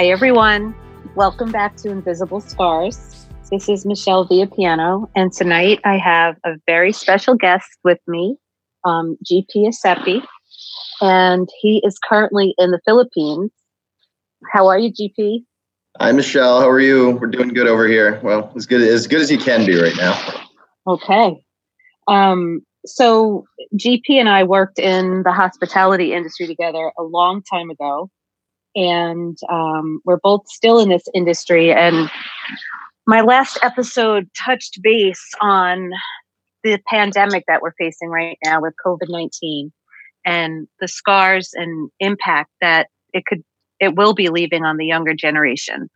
Hi, everyone. Welcome back to Invisible Scars. This is Michele Viapiano, and tonight I have a very special guest with me, um, GP Iseppi, and he is currently in the Philippines. How are you, GP? Hi, Michelle. How are you? We're doing good over here. Well, as good as good as you can be right now. Okay. Um, so GP and I worked in the hospitality industry together a long time ago, and um, we're both still in this industry. And my last episode touched base on the pandemic that we're facing right now with COVID nineteen and the scars and impact that it could it will be leaving on the younger generation.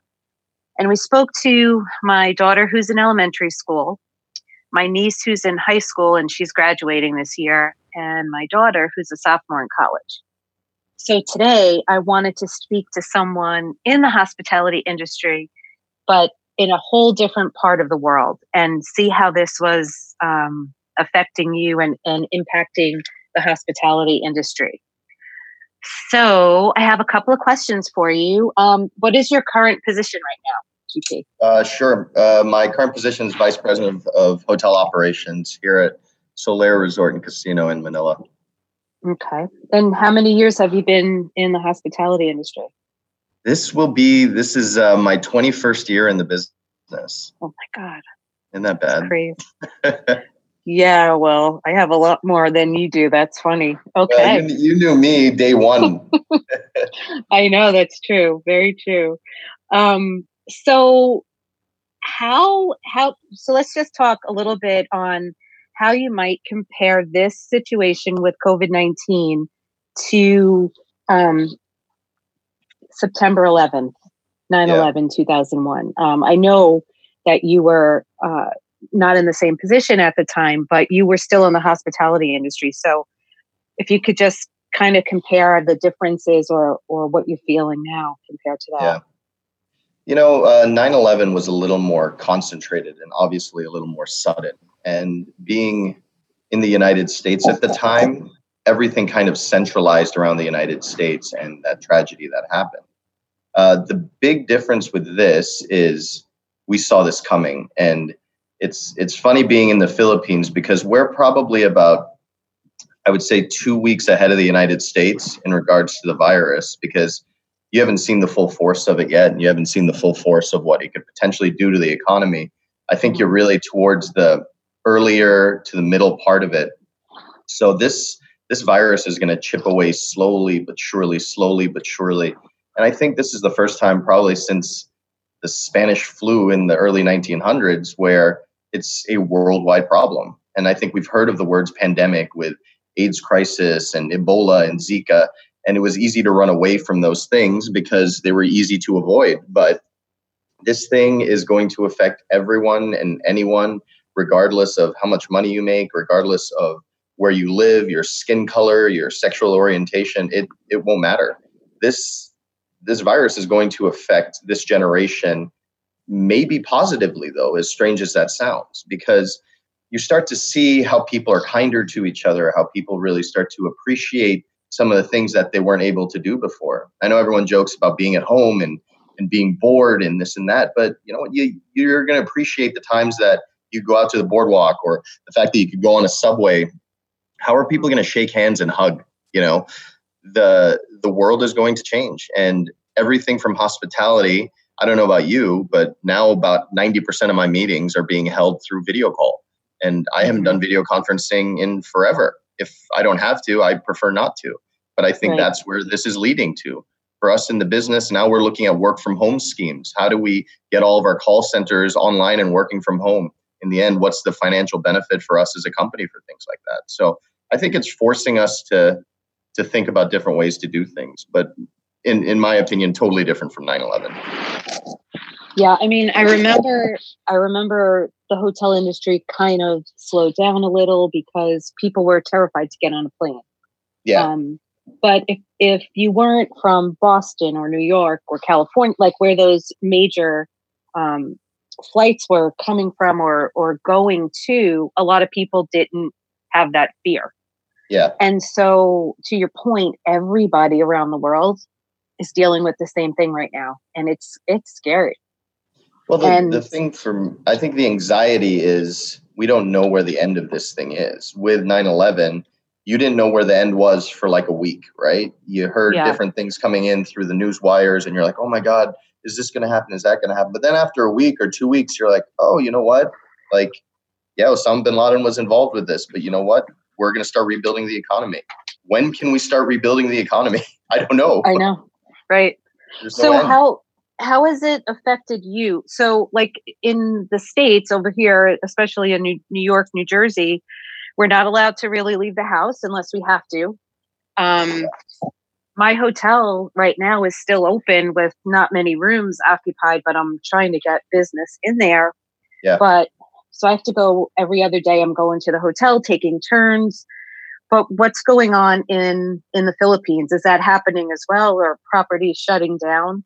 And we spoke to my daughter who's in elementary school, my niece who's in high school and she's graduating this year, and my daughter who's a sophomore in college. So today I wanted to speak to someone in the hospitality industry, but in a whole different part of the world and see how this was um, affecting you and, and impacting the hospitality industry. So I have a couple of questions for you. Um, what is your current position right now? Uh, sure. Uh, my current position is Vice President of, of Hotel Operations here at Solaire Resort and Casino in Manila. Okay. And how many years have you been in the hospitality industry? This will be, this is uh, my 21st year in the business. Oh my God. Isn't that bad? That's crazy. Yeah, well, I have a lot more than you do. That's funny. Okay. you, you, knew me day one. I know that's true. Very true. Um, so how how so let's just talk a little bit on how you might compare this situation with COVID-19 to um, September 11th, 9/11 2001. Um, I know that you were uh, not in the same position at the time, but you were still in the hospitality industry. So if you could just kind of compare the differences or or what you're feeling now compared to that. Yeah. You know, uh, 9/11 was a little more concentrated and obviously a little more sudden. And being in the United States at the time, everything kind of centralized around the United States and that tragedy that happened. Uh, the big difference with this is we saw this coming, and it's it's funny being in the Philippines because we're probably about I would say 2 weeks ahead of the United States in regards to the virus because you haven't seen the full force of it yet and you haven't seen the full force of what it could potentially do to the economy. I think you're really towards the earlier to the middle part of it. So this this virus is going to chip away slowly but surely, slowly but surely. And I think this is the first time probably since the Spanish flu in the early 1900s where it's a worldwide problem. And I think we've heard of the words pandemic with AIDS crisis and Ebola and Zika. And it was easy to run away from those things because they were easy to avoid. But this thing is going to affect everyone and anyone, regardless of how much money you make, regardless of where you live, your skin color, your sexual orientation. It it won't matter. This this virus is going to affect this generation maybe positively though as strange as that sounds because you start to see how people are kinder to each other how people really start to appreciate some of the things that they weren't able to do before i know everyone jokes about being at home and and being bored and this and that but you know you you're going to appreciate the times that you go out to the boardwalk or the fact that you could go on a subway how are people going to shake hands and hug you know the the world is going to change and everything from hospitality I don't know about you, but now about 90% of my meetings are being held through video call. And I haven't done mm-hmm. video conferencing in forever. If I don't have to, I prefer not to. But I think right. that's where this is leading to. For us in the business, now we're looking at work from home schemes. How do we get all of our call centers online and working from home? In the end, what's the financial benefit for us as a company for things like that? So I think it's forcing us to to think about different ways to do things. But in in my opinion totally different from 9-11 yeah i mean i remember i remember the hotel industry kind of slowed down a little because people were terrified to get on a plane yeah um, but if if you weren't from boston or new york or california like where those major um, flights were coming from or or going to a lot of people didn't have that fear yeah and so to your point everybody around the world is dealing with the same thing right now, and it's it's scary. Well, the, and, the thing from I think the anxiety is we don't know where the end of this thing is. With 9 11, you didn't know where the end was for like a week, right? You heard yeah. different things coming in through the news wires, and you're like, oh my God, is this going to happen? Is that going to happen? But then after a week or two weeks, you're like, oh, you know what? Like, yeah, Osama bin Laden was involved with this, but you know what? We're going to start rebuilding the economy. When can we start rebuilding the economy? I don't know. I know, right? so how how has it affected you? So, like in the states over here, especially in New, New York, New Jersey, we're not allowed to really leave the house unless we have to. Um, my hotel right now is still open with not many rooms occupied, but I'm trying to get business in there. Yeah. But so I have to go every other day. I'm going to the hotel, taking turns. But what's going on in in the Philippines? Is that happening as well, or properties shutting down?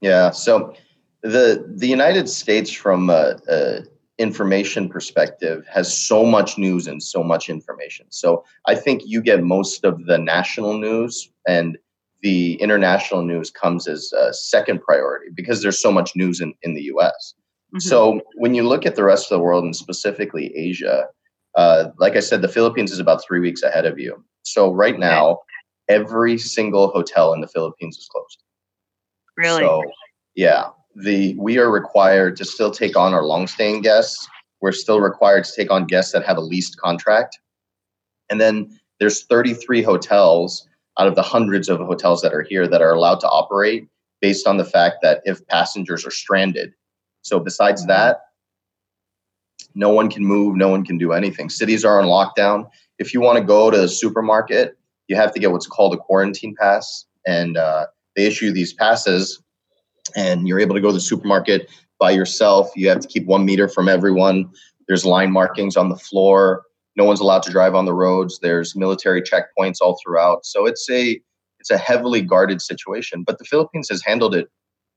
Yeah. So the the United States, from a, a, information perspective, has so much news and so much information. So I think you get most of the national news, and the international news comes as a second priority because there's so much news in, in the U.S. Mm-hmm. So when you look at the rest of the world and specifically Asia, uh, like I said, the Philippines is about three weeks ahead of you. So right now, every single hotel in the Philippines is closed. Really? So, yeah, the we are required to still take on our long-staying guests. We're still required to take on guests that have a leased contract, and then there's 33 hotels out of the hundreds of hotels that are here that are allowed to operate based on the fact that if passengers are stranded. So besides mm-hmm. that, no one can move, no one can do anything. Cities are on lockdown. If you want to go to the supermarket, you have to get what's called a quarantine pass, and uh, they issue these passes and you're able to go to the supermarket by yourself. You have to keep one meter from everyone. There's line markings on the floor. No one's allowed to drive on the roads. There's military checkpoints all throughout. So it's a it's a heavily guarded situation. But the Philippines has handled it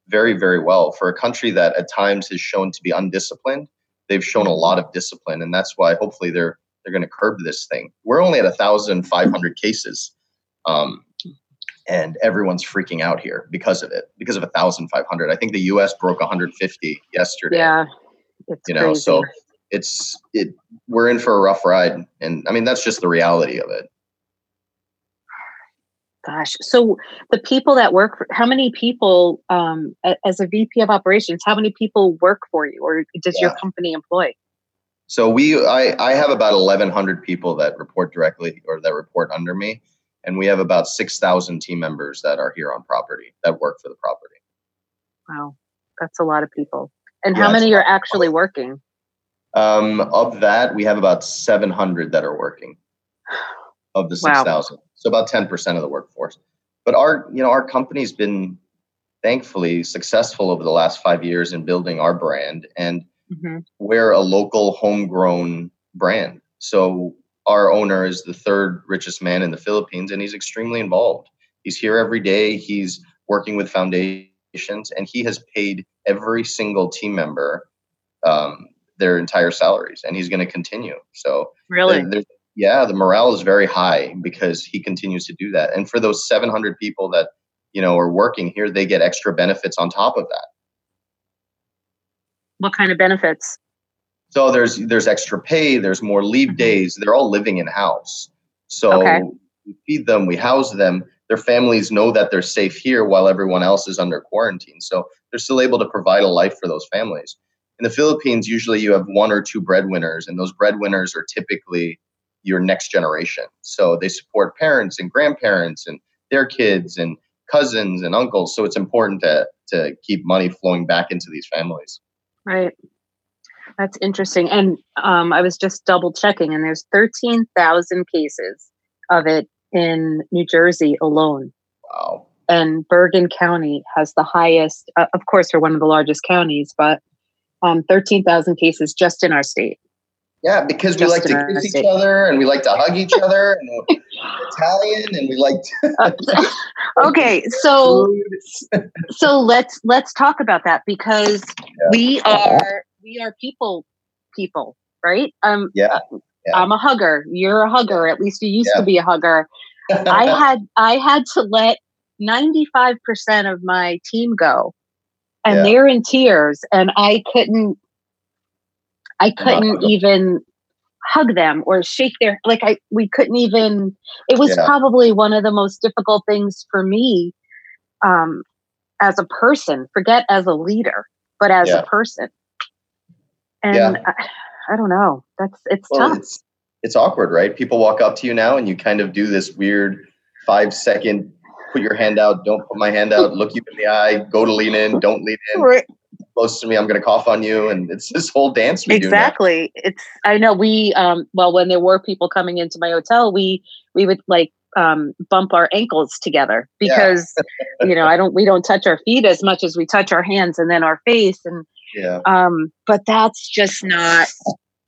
very, very well. For a country that at times has shown to be undisciplined, they've shown a lot of discipline. And that's why hopefully they're they're going to curb this thing. We're only at 1,500 cases. Um, and everyone's freaking out here because of it because of 1500 i think the us broke 150 yesterday. Yeah you know crazy. so it's it we're in for a rough ride and i mean that's just the reality of it. Gosh so the people that work for, how many people um, as a vp of operations how many people work for you or does yeah. your company employ? So we I, I have about 1100 people that report directly or that report under me and we have about 6,000 team members that are here on property that work for the property. Wow, that's a lot of people. And yeah, how many are actually working? Um, of that, we have about 700 that are working of the 6,000. Wow. So about 10% of the workforce. But our, you know, our company's been thankfully successful over the last five years in building our brand, and mm-hmm. we're a local homegrown brand. So our owner is the third richest man in the Philippines, and he's extremely involved. He's here every day. He's working with foundations, and he has paid every single team member um, their entire salaries, and he's going to continue. So, really, yeah, the morale is very high because he continues to do that. And for those 700 people that you know are working here, they get extra benefits on top of that. What kind of benefits? So there's there's extra pay, there's more leave mm-hmm. days. They're all living in house. So okay. we feed them, we house them. Their families know that they're safe here while everyone else is under quarantine. So they're still able to provide a life for those families. In the Philippines, usually you have one or two breadwinners, and those breadwinners are typically your next generation. So they support parents and grandparents and their kids and cousins and uncles. So it's important to to keep money flowing back into these families. Right. That's interesting. And um, I was just double checking, and there's 13,000 cases of it in New Jersey alone. Wow. And Bergen County has the highest, uh, of course, we're one of the largest counties, but um, 13,000 cases just in our state. Yeah, because we like to kiss each other and we like to hug each other and Italian and we like to uh, Okay, so so let's let's talk about that because yeah. we are we are people people, right? Um yeah. yeah. I'm a hugger. You're a hugger. At least you used yeah. to be a hugger. I had I had to let 95% of my team go and yeah. they're in tears and I couldn't I couldn't even hug them or shake their like I we couldn't even it was yeah. probably one of the most difficult things for me um as a person, forget as a leader, but as yeah. a person. And yeah. I, I, don't know. That's it's well, tough. It's, it's awkward, right? People walk up to you now and you kind of do this weird five second put your hand out, don't put my hand out, look you in the eye, go to lean in, don't lean in. Right. Close to me, I'm going to cough on you, and it's this whole dance. Movement. Exactly. It's. I know we. Um. Well, when there were people coming into my hotel, we we would like um, bump our ankles together because yeah. you know I don't we don't touch our feet as much as we touch our hands and then our face and yeah. Um, but that's just not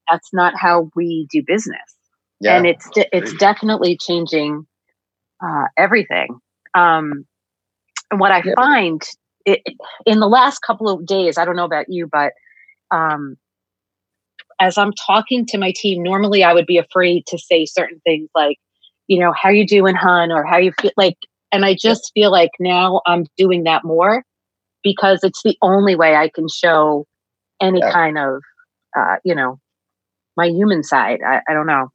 that's not how we do business. Yeah. And it's it's definitely changing uh, everything. Um, and what I yeah. find it, in the last couple of days, I don't know about you, but um, as I'm talking to my team, normally I would be afraid to say certain things like, you know, how you doing, hun, or how you feel like, and I just feel like now I'm doing that more because it's the only way I can show any yeah. kind of, uh, you know, my human side. I, I don't know.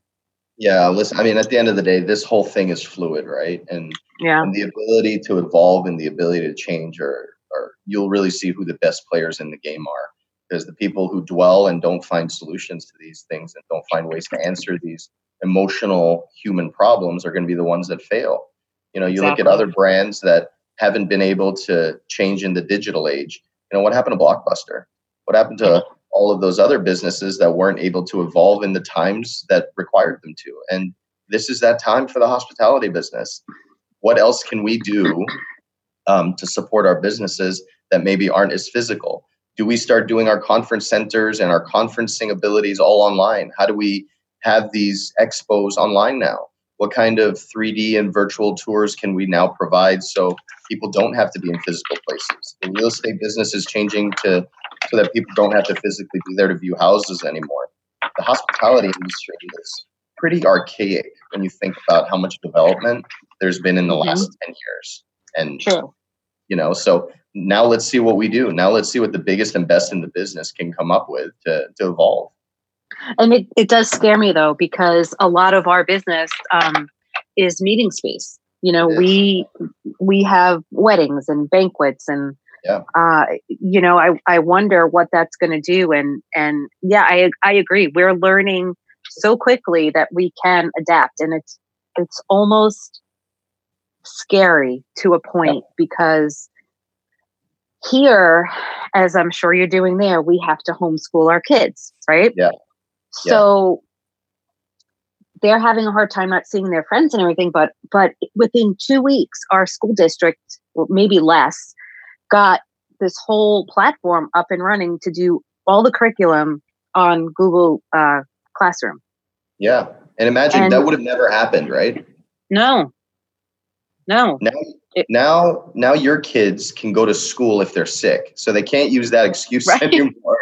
Yeah, listen, I mean, at the end of the day, this whole thing is fluid, right? And, yeah. and the ability to evolve and the ability to change are, are you'll really see who the best players in the game are. Because the people who dwell and don't find solutions to these things and don't find ways to answer these emotional human problems are going to be the ones that fail. You know, you exactly. look at other brands that haven't been able to change in the digital age. You know, what happened to Blockbuster? What happened to all of those other businesses that weren't able to evolve in the times that required them to? And this is that time for the hospitality business. What else can we do um, to support our businesses that maybe aren't as physical? Do we start doing our conference centers and our conferencing abilities all online? How do we have these expos online now? What kind of 3D and virtual tours can we now provide so people don't have to be in physical places? The real estate business is changing to so that people don't have to physically be there to view houses anymore. The hospitality industry is pretty archaic when you think about how much development there's been in the mm-hmm. last 10 years. And True. you know, so now let's see what we do. Now let's see what the biggest and best in the business can come up with to, to evolve. And it, it does scare me though, because a lot of our business um, is meeting space. You know, we we have weddings and banquets and yeah. uh, you know, I, I wonder what that's going to do. And, and yeah, I, I agree. We're learning so quickly that we can adapt and it's, it's almost scary to a point yeah. because here, as I'm sure you're doing there, we have to homeschool our kids, right? Yeah. So they're having a hard time not seeing their friends and everything, but but within two weeks, our school district, maybe less, got this whole platform up and running to do all the curriculum on Google uh, Classroom. Yeah, and imagine and that would have never happened, right? No, no. Now, it, now, now your kids can go to school if they're sick, so they can't use that excuse right? anymore.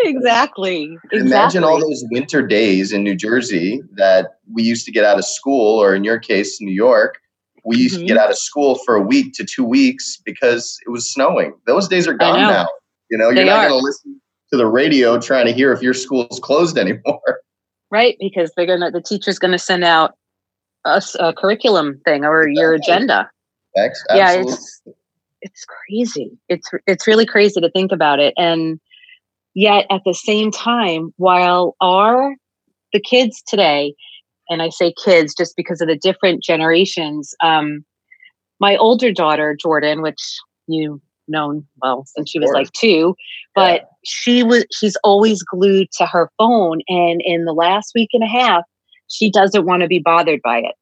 Exactly. Imagine all those winter days in New Jersey that we used to get out of school, or in your case, New York. We used mm-hmm. to get mm-hmm. out of school for a week to two weeks because it was snowing. Those days are gone now. You know, you're not going to listen to the radio trying to hear if your school's closed anymore. Right, because they're gonna the teacher's gonna send out a, a curriculum thing or exactly. your agenda. Absolutely. Yeah, it's it's crazy. It's it's really crazy to think about it, and Yet at the same time, while our the kids today, and I say kids just because of the different generations, um, my older daughter Jordan, which you known well since she was like two, but yeah. she was she's always glued to her phone, and in the last week and a half, she doesn't want to be bothered by it.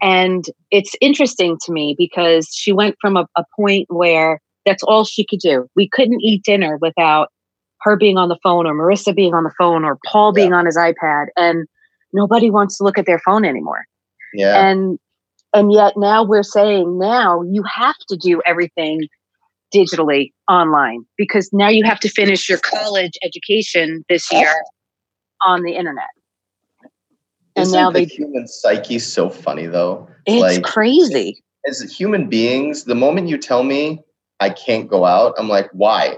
And it's interesting to me because she went from a, a point where that's all she could do. We couldn't eat dinner without her being on the phone or Marissa being on the phone or Paul being yeah. on his iPad and nobody wants to look at their phone anymore. Yeah. And and yet now we're saying now you have to do everything digitally online because now you have to finish your college education this year on the internet. And Isn't now the they human psyche so funny though. It's like, crazy. as human beings, the moment you tell me I can't go out, I'm like, why?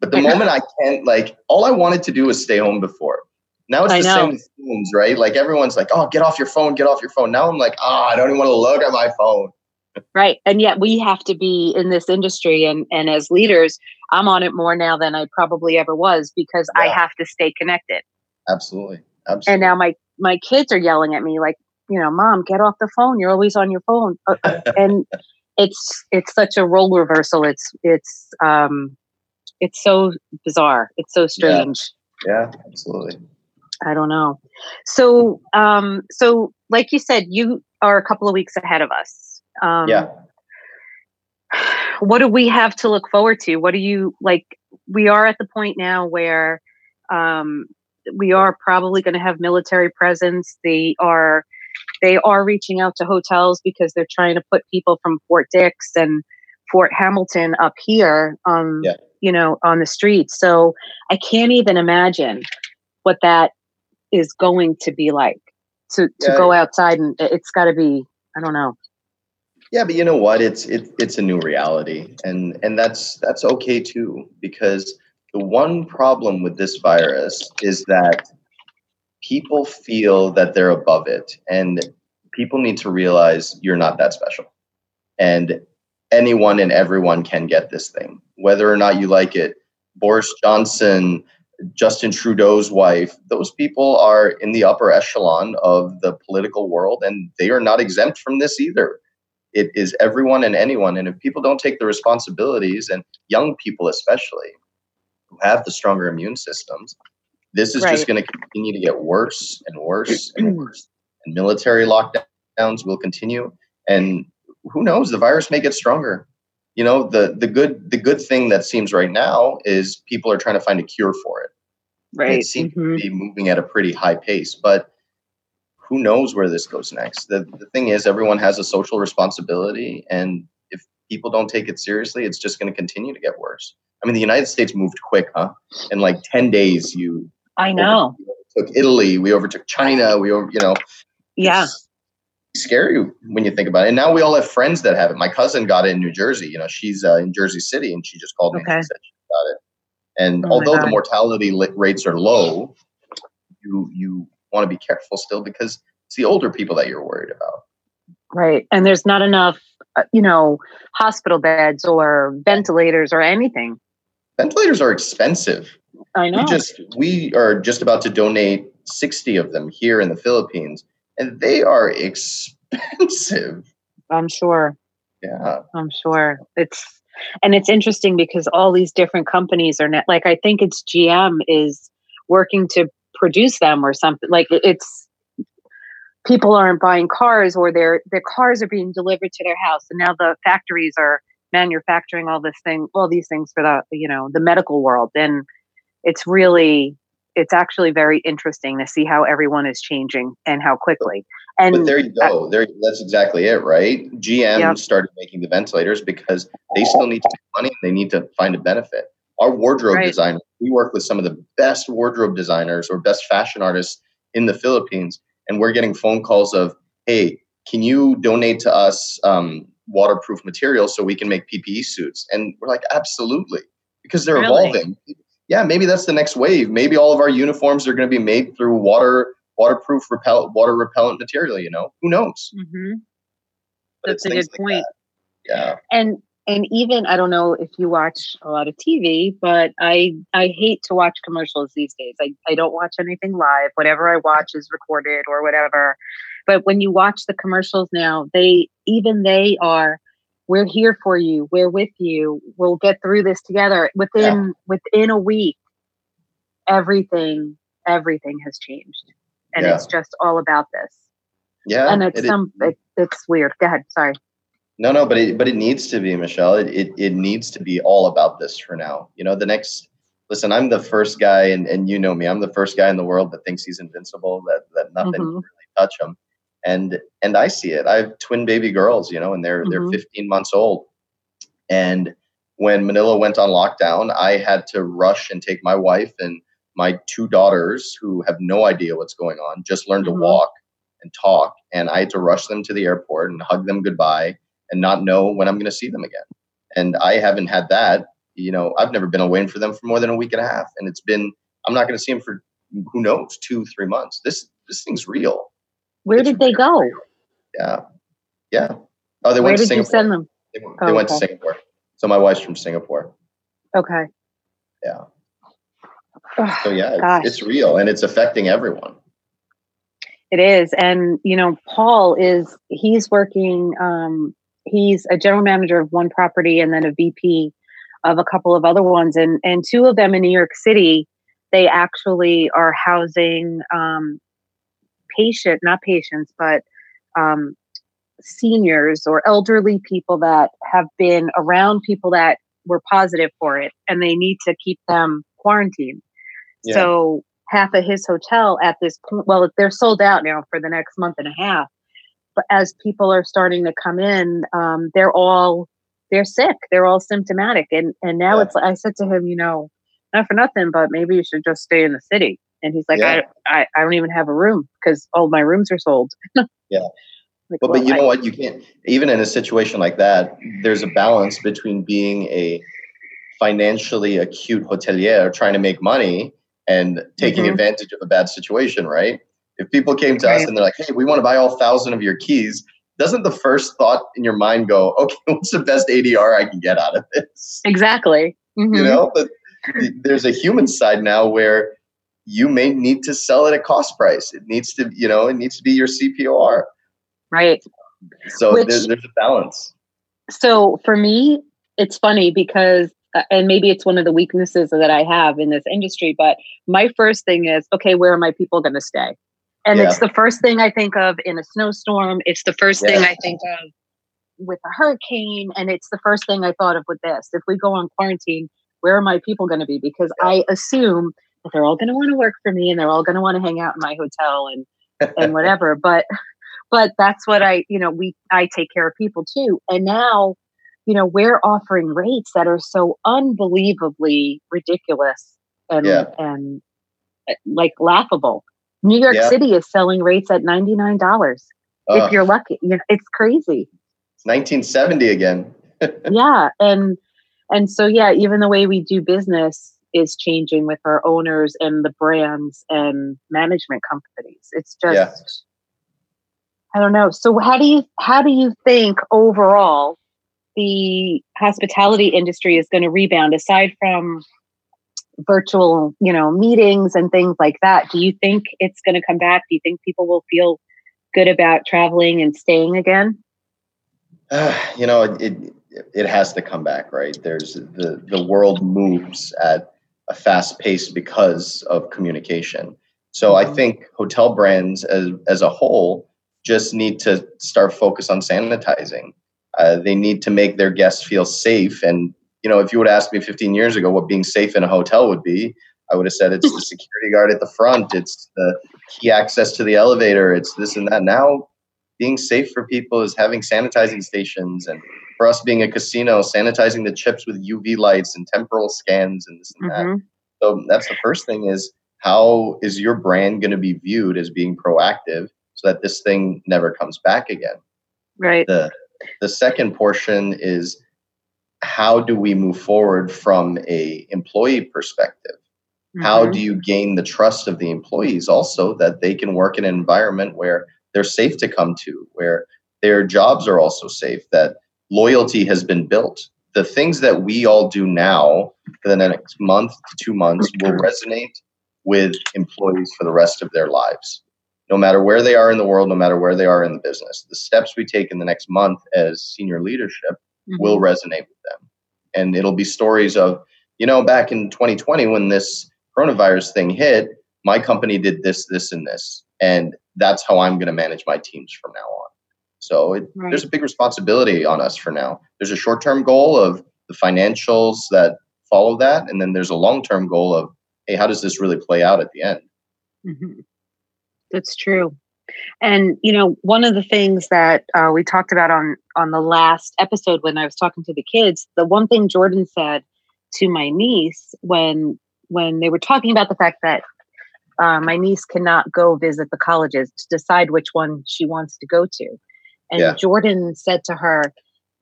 But the moment I can't, like, all I wanted to do was stay home before. Now it's I the know. same with phones, right? Like everyone's like, oh, get off your phone, get off your phone. Now I'm like, oh, I don't even want to look at my phone. Right. And yet we have to be in this industry and and as leaders, I'm on it more now than I probably ever was because I have to stay connected. Absolutely. Absolutely. And now my my kids are yelling at me like, you know, mom, get off the phone. You're always on your phone. Uh, uh, and it's it's such a role reversal. It's it's um it's so bizarre. It's so strange. yeah, absolutely. I don't know. So um so like you said, you are a couple of weeks ahead of us. Um yeah. what do we have to look forward to? What do you like? We are at the point now where um, we are probably going to have military presence. They are they are reaching out to hotels because they're trying to put people from Fort Dix and Fort Hamilton up here on Yeah. You know on the streets. So I can't even imagine what that is going to be like to to Yeah. go outside and it- it's got to be I don't know. Yeah, but you know what? It's it, it's a new reality, and and that's that's okay too. Because the one problem with this virus is that people feel that they're above it, and people need to realize you're not that special, and anyone and everyone can get this thing, whether or not you like it. Boris Johnson, Justin Trudeau's wife, those people are in the upper echelon of the political world, and they are not exempt from this either it is everyone and anyone. And if people don't take the responsibilities, and young people especially, who have the stronger immune systems, this is Right. just going to continue to get worse and worse and worse. And military lockdowns will continue. And who knows? The virus may get stronger. You know, the the good the good thing that seems right now is people are trying to find a cure for it. And Right. It seems Mhm. to be moving at a pretty high pace, but who knows where this goes next? The, the thing is, everyone has a social responsibility, and if people don't take it seriously, it's just going to continue to get worse. I mean, the United States moved quick, huh? In like 10 days, you I know. took Italy, we overtook China, we over, you know, Yeah. it's scary when you think about it. And now we all have friends that have it. My cousin got it in New Jersey. You know, she's uh, in Jersey City, and she just called me Okay. and said she got it. And Oh although the mortality li- rates are low, you you want to be careful still because it's the older people that you're worried about. Right. And there's not enough, uh, you know, hospital beds or ventilators or anything. Ventilators are expensive. I know. We just we are just about to donate 60 of them here in the Philippines, and they are expensive. I'm sure. Yeah. I'm sure. It's and it's interesting because all these different companies are net like I think it's GM is working to produce them or something. Like it's people aren't buying cars or their their cars are being delivered to their house and now the factories are manufacturing all this thing all these things for the you know the medical world and it's really it's actually very interesting to see how everyone is changing and how quickly and But there you go. There, that's exactly it, right? GM started making the ventilators because they still need to make money and they need to find a benefit. Our wardrobe Right. designer, we work with some of the best wardrobe designers or best fashion artists in the Philippines, and we're getting phone calls of, "Hey, can you donate to us um, waterproof material so we can make PPE suits?" And we're like, "Absolutely," because they're Really? evolving. Yeah, maybe that's the next wave. Maybe all of our uniforms are going to be made through water waterproof repel water repellent material you know who knows Mhm. That's a good like point. that. yeah and and even i don't know if you watch a lot of tv but i i hate to watch commercials these days i, I don't watch anything live whatever i watch is recorded or whatever but when you watch the commercials now they even they are we're here for you we're with you we'll get through this together. Within within a week everything everything has changed. And Yeah. it's just all about this. Yeah and it's it some it, it's weird. Go ahead sorry. No no but it but it needs to be michele. It, it it needs to be all about this for now. You know the next listen i'm the first guy and and you know me i'm the first guy in the world that thinks he's invincible that that nothing can Mhm. really touch him and and i see it i have twin baby girls you know and they're Mhm. they're 15 months old and when manila went on lockdown i had to rush and take my wife and my two daughters who have no idea what's going on just learned Mhm. to walk and talk and i had to rush them to the airport and hug them goodbye and not know when I'm going to see them again. And I haven't had that. You know, I've never been away for them for more than a week and a half, and it's been I'm not going to see them for who knows two three months. This this thing's real. Where did they go? Yeah, yeah. Oh, they Where went to did you Singapore. send them? They, went- Oh, they went to. Singapore. So my wife's from Singapore. Okay. Yeah. So yeah, Gosh. it's real and it's affecting everyone. It is. And, you know, Paul is, he's working, um, he's a general manager of one property and then a VP of a couple of other ones. And, and two of them in New York City, they actually are housing um, patient, not patients, but um, seniors or elderly people that have been around people that were positive for it and they need to keep them quarantined. Yeah. So half of his hotel at this point, well, they're sold out now for the next month and a half. But as people are starting to come in, um, they're all they're sick. They're all symptomatic, and and now Yeah. it's. I said to him, you know, not for nothing, but maybe you should just stay in the city. And he's like, Yeah. I, I I don't even have a room because all my rooms are sold. Yeah. Like, But, well, but you I- know what? You can't, even in a situation like that, there's a balance between being a financially acute hotelier trying to make money and taking Mhm. advantage of a bad situation, right? If people came to us and they're like, hey, we want to buy all thousand of your keys, doesn't the first thought in your mind go, okay, what's the best ADR I can get out of this? exactly. Mhm. You know, but there's a human side now where you may need to sell it at cost price. It needs to, you know, it needs to be your CPOR. right. So Which- there's, there's a balance. so for me it's funny because uh, and maybe it's one of the weaknesses that i have in this industry but my first thing is okay where are my people going to stay and Yeah. it's the first thing i think of in a snowstorm it's the first thing i think of with a hurricane and it's the first thing i thought of with this if we go on quarantine where are my people going to be because Yeah. i assume they're all going to want to work for me and they're all going to want to hang out in my hotel and and whatever but but that's what i you know we i take care of people too and now you know we're offering rates that are so unbelievably ridiculous and Yeah. and uh, like laughable new york Yeah. city is selling rates at $99 if you're lucky you know, it's crazy it's 1970 again. yeah and and so yeah even the way we do business is changing with our owners and the brands and management companies. It's just Yeah. i don't know. So how do you how do you think overall the hospitality industry is going to rebound aside from virtual you know meetings and things like that? Do you think it's going to come back? Do you think people will feel good about traveling and staying again? You know, it, it it has to come back, right? There's the the world moves at a fast pace because of communication. So I Mhm. think hotel brands as as a whole just need to start focus on sanitizing. Uh, they need to make their guests feel safe. And you know, if you would ask me 15 years ago what being safe in a hotel would be, I would have said it's the security guard at the front, it's the key access to the elevator, it's this and that. Now, being safe for people is having sanitizing stations, and for us being a casino, sanitizing the chips with UV lights and temporal scans and this and that. Mhm. So that's the first thing is how is your brand going to be viewed as being proactive so that this thing never comes back again? right The the second portion is how do we move forward from a employee perspective? How Mhm. do you gain the trust of the employees also that they can work in an environment where they're safe to come to, where their jobs are also safe, that loyalty has been built? The things that we all do now for the next month to two months will resonate with employees for the rest of their lives. No matter where they are in the world, no matter where they are in the business, the steps we take in the next month as senior leadership will Mhm. resonate with them. And it'll be stories of, you know, back in 2020 when this coronavirus thing hit, my company did this, this, and this. And that's how I'm going to manage my teams from now on. So it, Right. there's a big responsibility on us for now. There's a short term goal of the financials that follow that. And then there's a long term goal of, hey, how does this really play out at the end? Mhm. That's true. And you know, one of the things that uh, we talked about on on the last episode when I was talking to the kids, the one thing Jordan said to my niece when when they were talking about the fact that uh, my niece cannot go visit the colleges to decide which one she wants to go to, and Yeah. Jordan said to her,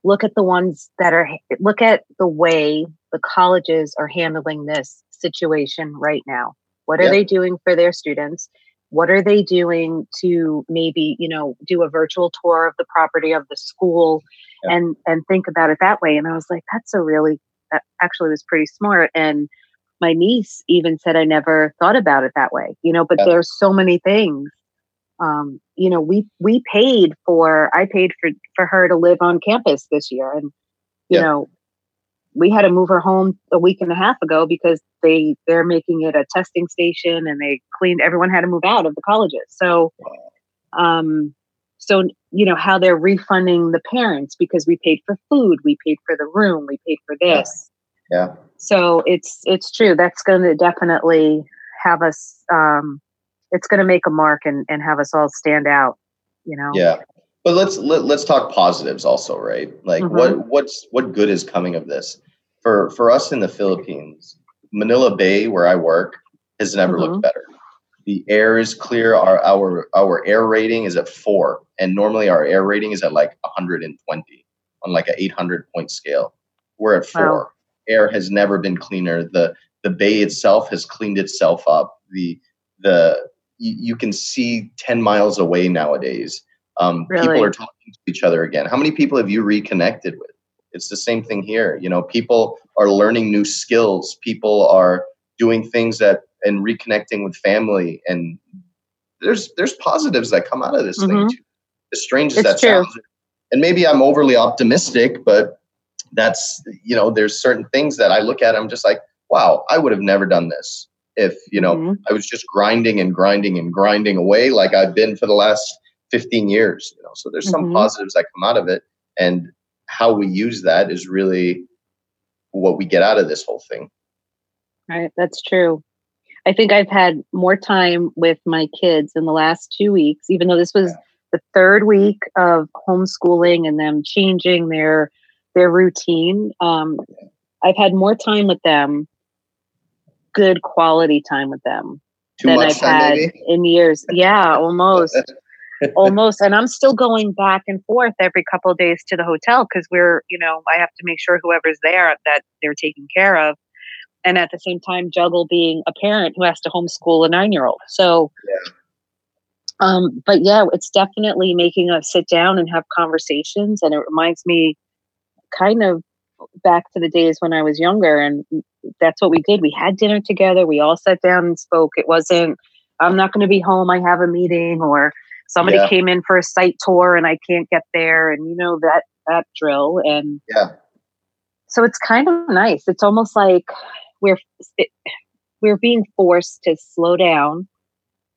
look at the ones that are look at the way the colleges are handling this situation right now what are yeah. they doing for their students what are they doing to maybe you know do a virtual tour of the property of the school yeah. and and think about it that way and i was like that's a really that actually was pretty smart and my niece even said i never thought about it that way you know but yeah. there's so many things um, you know we we paid for i paid for for her to live on campus this year. And you yeah. know we had to move her home a week and a half ago because they they're making it a testing station and they cleaned everyone had to move out of the colleges. So um so you know how they're refunding the parents because we paid for food we paid for the room we paid for this. Yeah, yeah. so it's it's true. That's going to definitely have us um it's going to make a mark and and have us all stand out you know? Yeah. But let's let, let's talk positives also right? Like mm-hmm. what what's what good is coming of this? For for us in the philippines manila bay where i work has never mm-hmm. looked better. The air is clear. Our our our air rating is at four and normally our air rating is at like 120 on like an 800 point scale. We're at four. Wow. air has never been cleaner. The the bay itself has cleaned itself up. The the you, you can see 10 miles away nowadays um, really? people are talking to each other again how many people have you reconnected with it's the same thing here you know people are learning new skills people are doing things that and reconnecting with family and there's there's positives that come out of this mm-hmm. thing too as strange as it's that true. sounds and maybe i'm overly optimistic but that's you know there's certain things that i look at i'm just like wow i would have never done this if you know mm-hmm. i was just grinding and grinding and grinding away like i've been for the last 15 years you know so there's some mm-hmm. positives that come out of it and how we use that is really what we get out of this whole thing right that's true i think i've had more time with my kids in the last two weeks even though this was yeah. the third week of homeschooling and them changing their their routine um, i've had more time with them good quality time with them Too than I've had maybe? in years. Yeah, almost. almost and i'm still going back and forth every couple of days to the hotel because we're you know i have to make sure whoever's there that they're taken care of and at the same time juggle being a parent who has to homeschool a nine year old so yeah. um but yeah it's definitely making us sit down and have conversations and it reminds me kind of back to the days when i was younger and that's what we did. We had dinner together. We all sat down and spoke. It wasn't, I'm not going to be home. I have a meeting or somebody yeah. came in for a site tour and I can't get there. And you know, that, that drill. And yeah. So it's kind of nice. It's almost like we're, it, we're being forced to slow down,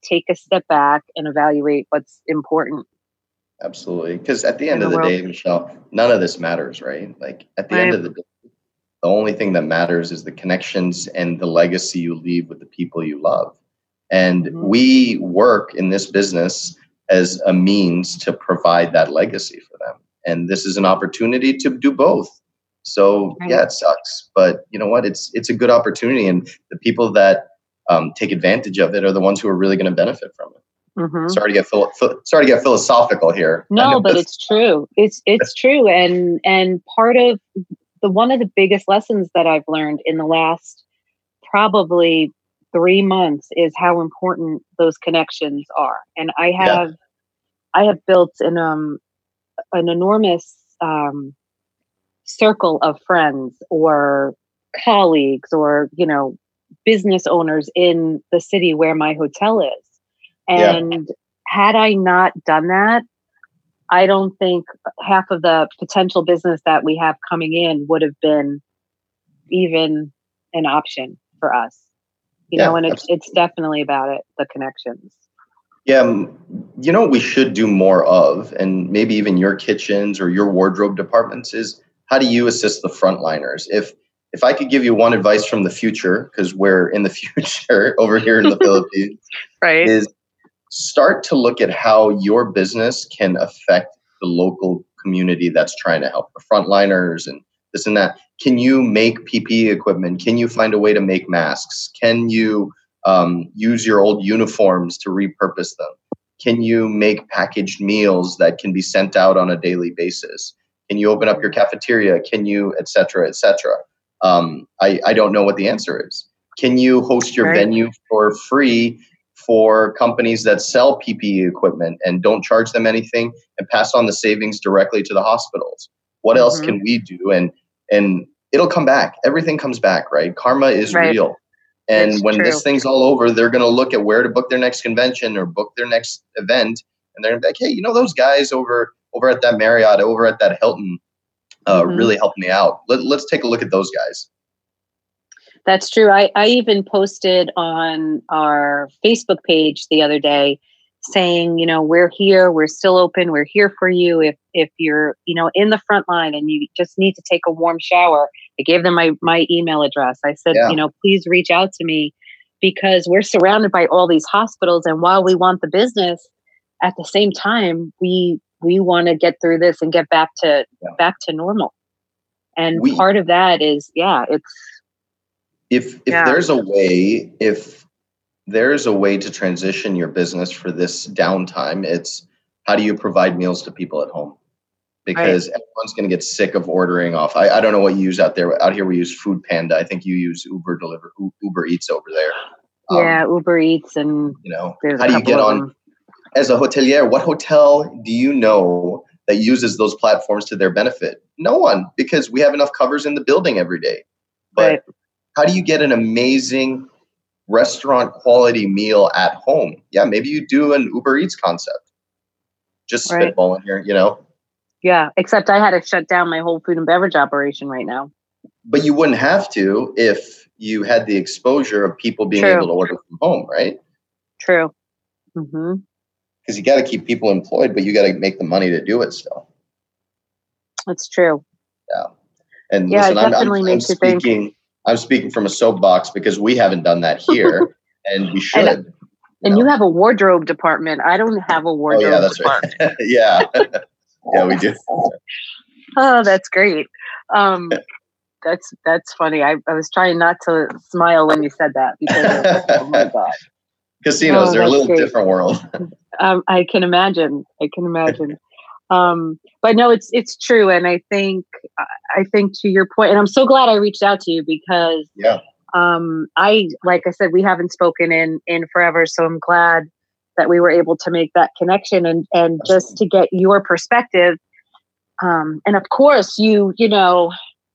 take a step back and evaluate what's important. Absolutely. Because at the end of the, the day, Michele, none of this matters, right? Like at the right. end of the day, the only thing that matters is the connections and the legacy you leave with the people you love. And mm-hmm. we work in this business as a means to provide that legacy for them. And this is an opportunity to do both. So right. yeah, it sucks, but you know what? It's it's a good opportunity, and the people that um, take advantage of it are the ones who are really going to benefit from it. Mm-hmm. Sorry to get philo- sorry to get philosophical here. No, but it's true. It's it's true, and and part of the one of the biggest lessons that I've learned in the last probably three months is how important those connections are. And I have yeah. I have built an um an enormous um circle of friends or colleagues or you know business owners in the city where my hotel is. And yeah. had I not done that, I don't think half of the potential business that we have coming in would have been even an option for us. You yeah, know, and it's it's definitely about it, the connections. Yeah, you know what we should do more of, and maybe even your kitchens or your wardrobe departments is how do you assist the frontliners? If if I could give you one advice from the future, because we're in the future over here in the Philippines, right? Is start to look at how your business can affect the local community that's trying to help the frontliners and this and that. Can you make PPE equipment? Can you find a way to make masks? Can you um, use your old uniforms to repurpose them? Can you make packaged meals that can be sent out on a daily basis? Can you open up your cafeteria? Can you, et cetera, et cetera? Um, I, I don't know what the answer is. Can you host your right. venue for free for companies that sell PPE equipment and don't charge them anything and pass on the savings directly to the hospitals? What mm-hmm. else can we do? And and it'll come back. Everything comes back, right? Karma is right. real. And it's when true. this thing's all over, they're going to look at where to book their next convention or book their next event, and they're going to be like, "Hey, you know those guys over over at that Marriott, over at that Hilton, uh, mm-hmm. really helped me out. Let, let's take a look at those guys." That's true. I, I even posted on our Facebook page the other day saying, you know, we're here, we're still open, we're here for you. If if you're, you know, in the front line and you just need to take a warm shower, I gave them my my email address. I said, yeah. you know, please reach out to me because we're surrounded by all these hospitals and while we want the business, at the same time, we we want to get through this and get back to yeah. back to normal. And we, part of that is, yeah, it's if if yeah. there's a way, if there's a way to transition your business for this downtime, it's how do you provide meals to people at home? Because right. everyone's going to get sick of ordering off. I, I don't know what you use out there. Out here, we use Food Panda. I think you use Uber Deliver, Uber Eats over there. Um, yeah, Uber Eats, and you know, how do you get on? As a hotelier, what hotel do you know that uses those platforms to their benefit? No one, because we have enough covers in the building every day. But right how do you get an amazing restaurant quality meal at home? Yeah, maybe you do an Uber Eats concept. Just right. spitballing here, you know? Yeah, except I had to shut down my whole food and beverage operation right now. But you wouldn't have to if you had the exposure of people being True. able to order from home, right? True. Mm-hmm. Because you got to keep people employed, but you got to make the money to do it still. That's true. Yeah. And yeah, listen, it definitely I'm, I'm, makes I'm you speaking, think I'm speaking from a soapbox because we haven't done that here, and we should. And, you and you have a wardrobe department. I don't have a wardrobe oh, yeah, that's department. Right. yeah, yeah, we do. oh, that's great. Um, that's that's funny. I, I was trying not to smile when you said that because oh my god, casinos oh, they're a little great. different world. um, I can imagine. I can imagine. Um, but no, it's it's true, and I think I think to your point, and I'm so glad I reached out to you because yeah, um, I like I said we haven't spoken in in forever, so I'm glad that we were able to make that connection and and just to get your perspective. Um, and of course, you you know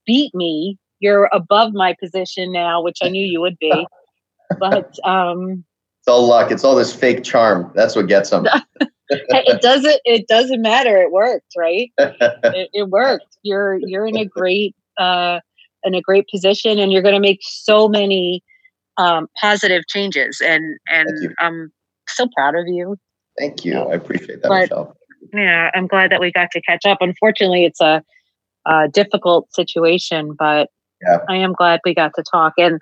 beat me. You're above my position now, which I knew you would be. but um, it's all luck. It's all this fake charm. That's what gets them. it doesn't it doesn't matter. It worked right? It, it, worked. You're you're in a great uh in a great position and you're going to make so many um positive changes and and i'm so proud of you. Thank you. I appreciate that but, Michele. yeah i'm glad that we got to catch up. Unfortunately it's a, a difficult situation but yeah. i am glad we got to talk. And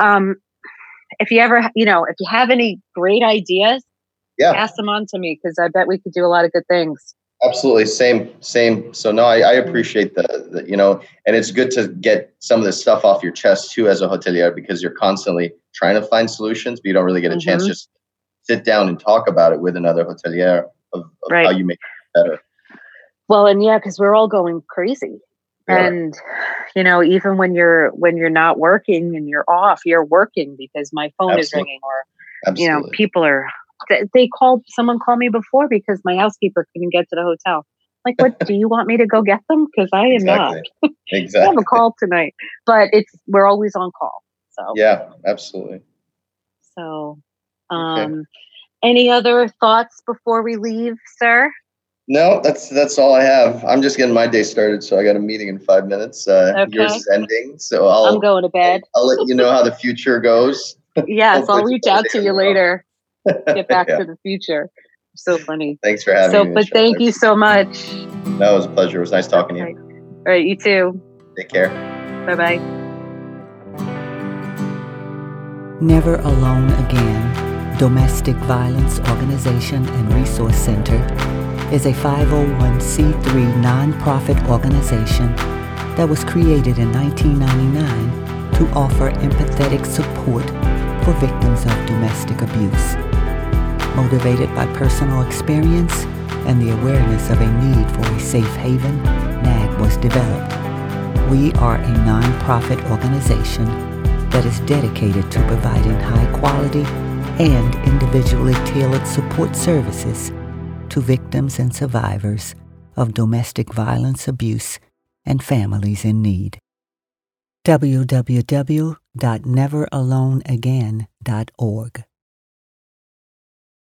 um if you ever you know if you have any great ideas yeah. pass them on to me because I bet we could do a lot of good things. Absolutely, same, same. So no, I, I appreciate the, the, you know, and it's good to get some of this stuff off your chest too as a hotelier because you're constantly trying to find solutions, but you don't really get a mm-hmm. chance just sit down and talk about it with another hotelier of, of right. how you make it better. Well, and yeah, because we're all going crazy. Yeah. And you know, even when you're when you're not working and you're off, you're working because my phone Absolutely. is ringing or Absolutely. you know, people are they called someone called me before because my housekeeper couldn't get to the hotel. Like, what do you want me to go get them? Because I am exactly. not. exactly. I have a call tonight, but it's we're always on call. So yeah, absolutely. So, um, okay. any other thoughts before we leave, sir? No, that's that's all I have. I'm just getting my day started, so I got a meeting in five minutes. Uh, okay. Yours is ending, so I'll. I'm going to bed. I'll, I'll let you know how the future goes. yes, I'll reach out to you later get back yeah. to the future. So funny. Thanks for having so, me. But thank you so much. No, it was a pleasure. It was nice talking to you. All right, you too. Take care. Bye bye. Never Alone Again Domestic Violence Organization and Resource Center is a 501c3 nonprofit organization that was created in 1999 to offer empathetic support for victims of domestic abuse. Motivated by personal experience and the awareness of a need for a safe haven, NAAG was developed. We are a nonprofit organization that is dedicated to providing high quality and individually tailored support services to victims and survivors of domestic violence abuse and families in need. www.neveraloneagain.org